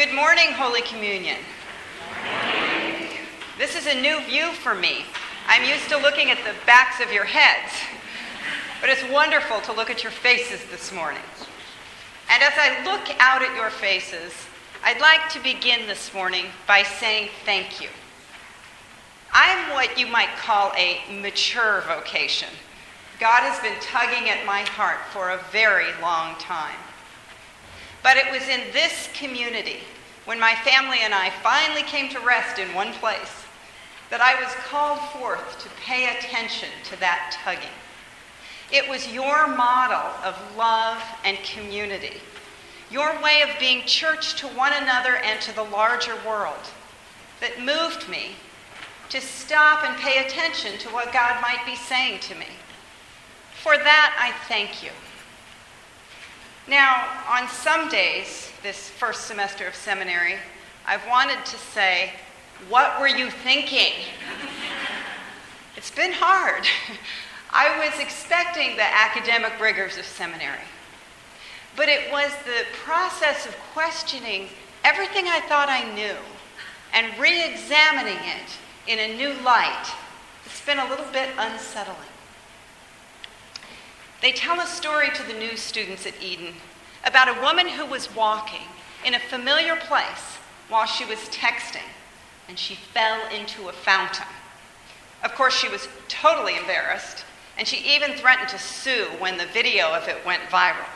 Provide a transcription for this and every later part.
Good morning, Holy Communion. This is a new view for me. I'm used to looking at the backs of your heads, but it's wonderful to look at your faces this morning. And as I look out at your faces, I'd like to begin this morning by saying thank you. I'm what you might call a mature vocation. God has been tugging at my heart for a very long time. But it was in this community, when my family and I finally came to rest in one place, that I was called forth to pay attention to that tugging. It was your model of love and community, your way of being church to one another and to the larger world, that moved me to stop and pay attention to what God might be saying to me. For that, I thank you. Now, on some days, this first semester of seminary, I've wanted to say, What were you thinking? it's been hard. I was expecting the academic rigors of seminary. But it was the process of questioning everything I thought I knew and re examining it in a new light. It's been a little bit unsettling. They tell a story to the new students at Eden about a woman who was walking in a familiar place while she was texting, and she fell into a fountain. Of course, she was totally embarrassed, and she even threatened to sue when the video of it went viral.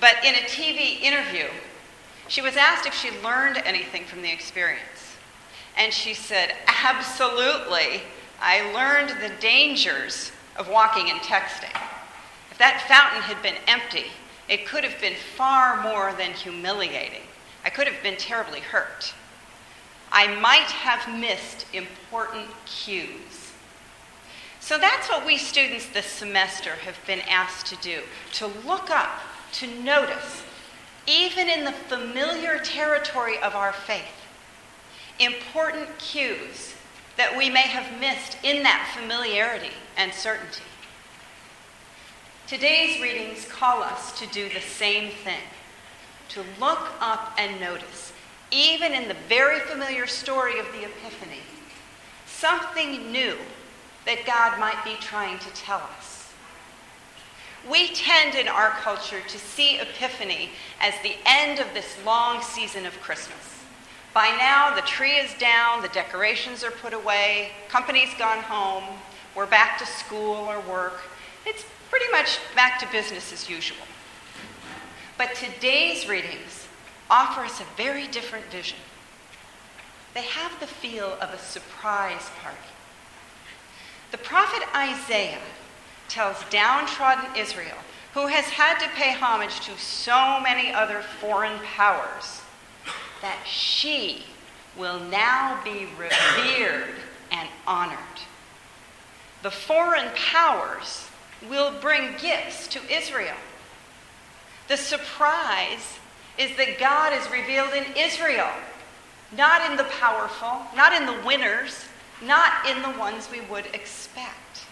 But in a TV interview, she was asked if she learned anything from the experience. And she said, Absolutely. I learned the dangers of walking and texting that fountain had been empty, it could have been far more than humiliating. I could have been terribly hurt. I might have missed important cues. So that's what we students this semester have been asked to do to look up, to notice, even in the familiar territory of our faith, important cues that we may have missed in that familiarity and certainty. Today's readings call us to do the same thing to look up and notice, even in the very familiar story of the Epiphany, something new that God might be trying to tell us. We tend in our culture to see Epiphany as the end of this long season of Christmas. By now, the tree is down, the decorations are put away, company's gone home, we're back to school or work. It's pretty much back to business as usual. But today's readings offer us a very different vision. They have the feel of a surprise party. The prophet Isaiah tells downtrodden Israel, who has had to pay homage to so many other foreign powers, that she will now be revered and honored. The foreign powers will bring gifts to Israel. The surprise is that God is revealed in Israel, not in the powerful, not in the winners, not in the ones we would expect.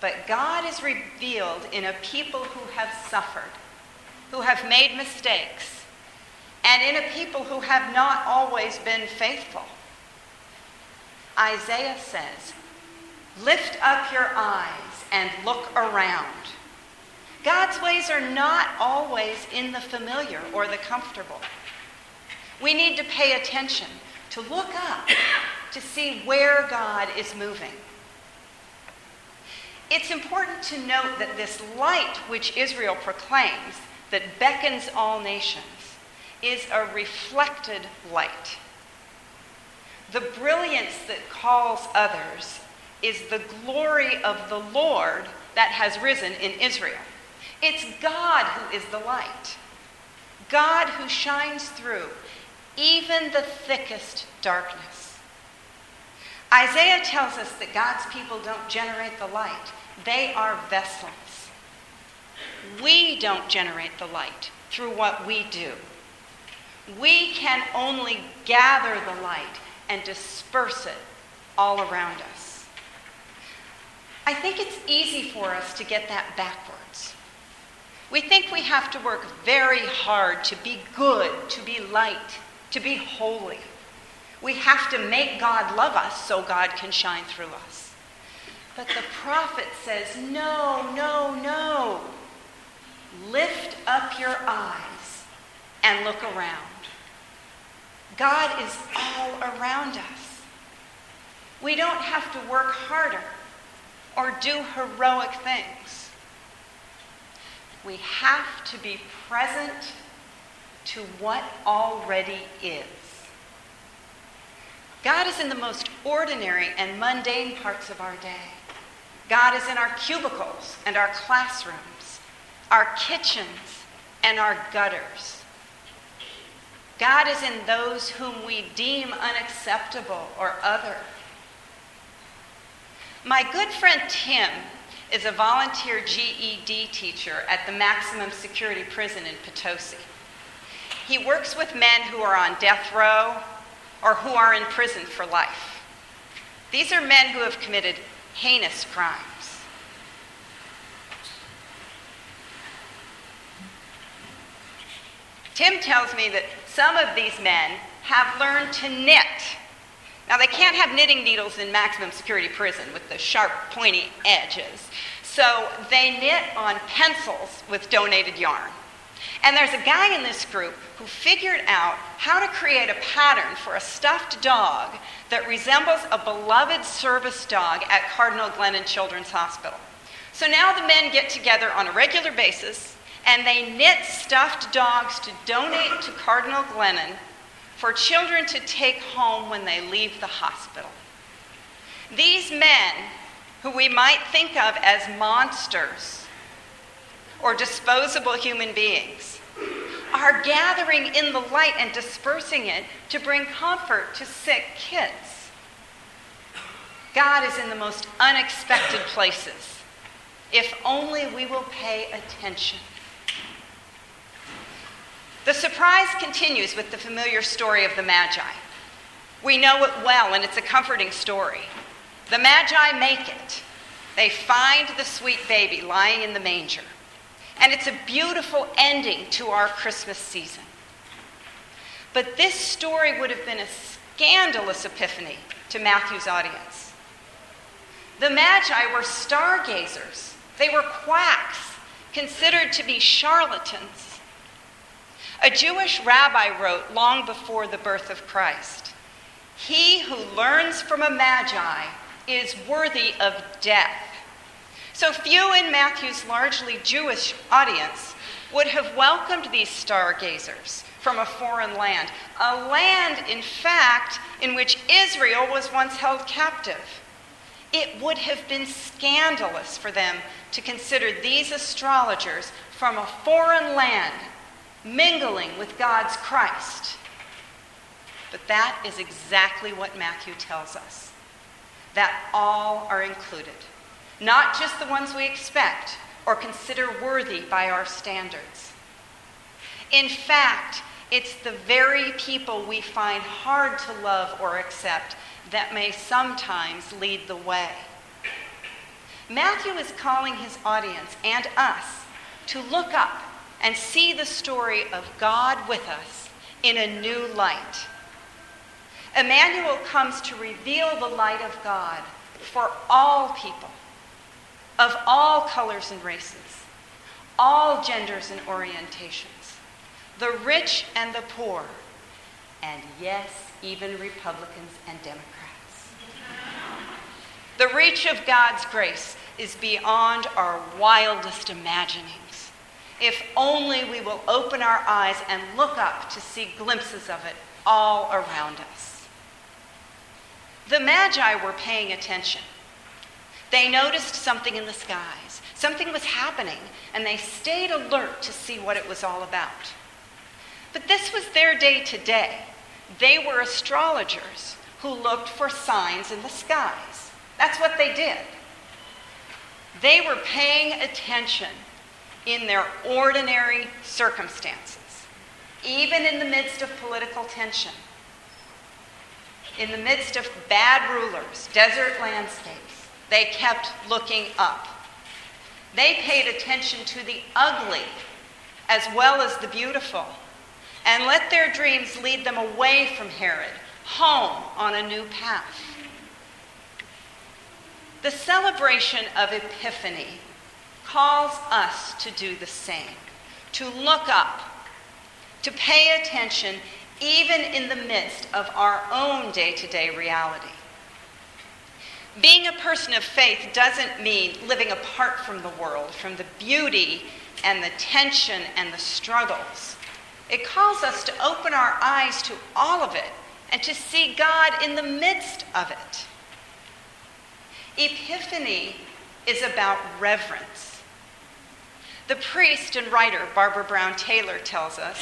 But God is revealed in a people who have suffered, who have made mistakes, and in a people who have not always been faithful. Isaiah says, Lift up your eyes and look around. God's ways are not always in the familiar or the comfortable. We need to pay attention, to look up, to see where God is moving. It's important to note that this light which Israel proclaims, that beckons all nations, is a reflected light. The brilliance that calls others is the glory of the Lord that has risen in Israel. It's God who is the light, God who shines through even the thickest darkness. Isaiah tells us that God's people don't generate the light, they are vessels. We don't generate the light through what we do. We can only gather the light and disperse it all around us. I think it's easy for us to get that backwards. We think we have to work very hard to be good, to be light, to be holy. We have to make God love us so God can shine through us. But the prophet says, no, no, no. Lift up your eyes and look around. God is all around us. We don't have to work harder or do heroic things. We have to be present to what already is. God is in the most ordinary and mundane parts of our day. God is in our cubicles and our classrooms, our kitchens and our gutters. God is in those whom we deem unacceptable or other. My good friend Tim is a volunteer GED teacher at the maximum security prison in Potosi. He works with men who are on death row or who are in prison for life. These are men who have committed heinous crimes. Tim tells me that some of these men have learned to knit. Now, they can't have knitting needles in maximum security prison with the sharp, pointy edges. So they knit on pencils with donated yarn. And there's a guy in this group who figured out how to create a pattern for a stuffed dog that resembles a beloved service dog at Cardinal Glennon Children's Hospital. So now the men get together on a regular basis and they knit stuffed dogs to donate to Cardinal Glennon for children to take home when they leave the hospital. These men, who we might think of as monsters or disposable human beings, are gathering in the light and dispersing it to bring comfort to sick kids. God is in the most unexpected places, if only we will pay attention. The surprise continues with the familiar story of the Magi. We know it well, and it's a comforting story. The Magi make it. They find the sweet baby lying in the manger. And it's a beautiful ending to our Christmas season. But this story would have been a scandalous epiphany to Matthew's audience. The Magi were stargazers, they were quacks, considered to be charlatans. A Jewish rabbi wrote long before the birth of Christ He who learns from a magi is worthy of death. So few in Matthew's largely Jewish audience would have welcomed these stargazers from a foreign land, a land, in fact, in which Israel was once held captive. It would have been scandalous for them to consider these astrologers from a foreign land mingling with God's Christ. But that is exactly what Matthew tells us that all are included, not just the ones we expect or consider worthy by our standards. In fact, it's the very people we find hard to love or accept that may sometimes lead the way. Matthew is calling his audience and us to look up and see the story of God with us in a new light. Emmanuel comes to reveal the light of God for all people, of all colors and races, all genders and orientations, the rich and the poor, and yes, even Republicans and Democrats. The reach of God's grace is beyond our wildest imagining if only we will open our eyes and look up to see glimpses of it all around us. The Magi were paying attention. They noticed something in the skies. Something was happening, and they stayed alert to see what it was all about. But this was their day to day. They were astrologers who looked for signs in the skies. That's what they did. They were paying attention in their ordinary circumstances, even in the midst of political tension, in the midst of bad rulers, desert landscapes, they kept looking up. They paid attention to the ugly as well as the beautiful and let their dreams lead them away from Herod, home on a new path. The celebration of Epiphany calls us to do the same, to look up, to pay attention even in the midst of our own day to day reality. Being a person of faith doesn't mean living apart from the world, from the beauty and the tension and the struggles. It calls us to open our eyes to all of it and to see God in the midst of it. Epiphany is about reverence. The priest and writer Barbara Brown Taylor tells us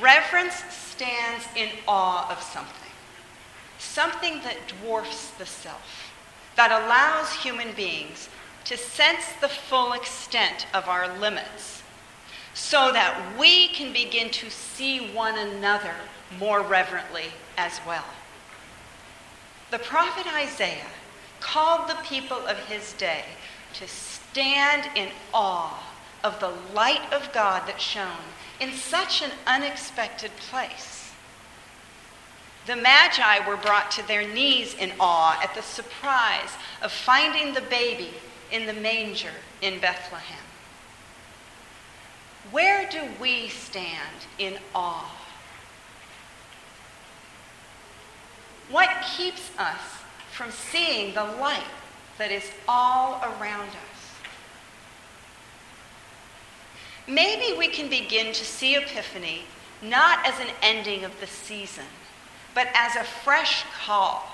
reverence stands in awe of something, something that dwarfs the self, that allows human beings to sense the full extent of our limits so that we can begin to see one another more reverently as well. The prophet Isaiah called the people of his day to stand in awe of the light of God that shone in such an unexpected place. The Magi were brought to their knees in awe at the surprise of finding the baby in the manger in Bethlehem. Where do we stand in awe? What keeps us from seeing the light that is all around us? Maybe we can begin to see Epiphany not as an ending of the season, but as a fresh call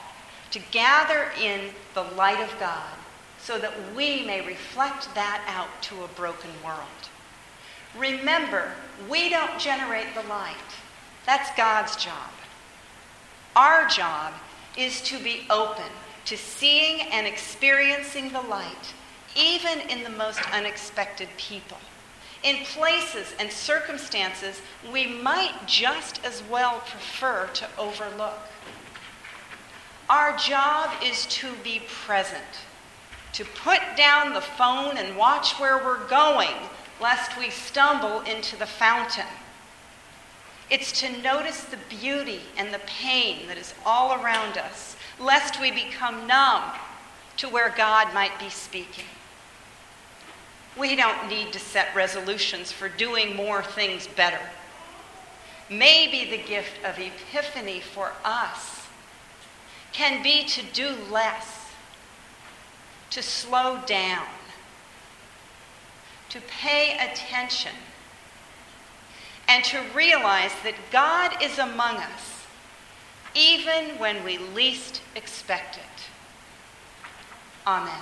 to gather in the light of God so that we may reflect that out to a broken world. Remember, we don't generate the light. That's God's job. Our job is to be open to seeing and experiencing the light, even in the most unexpected people, in places and circumstances we might just as well prefer to overlook. Our job is to be present, to put down the phone and watch where we're going lest we stumble into the fountain. It's to notice the beauty and the pain that is all around us, lest we become numb to where God might be speaking. We don't need to set resolutions for doing more things better. Maybe the gift of epiphany for us can be to do less, to slow down, to pay attention and to realize that God is among us even when we least expect it. Amen.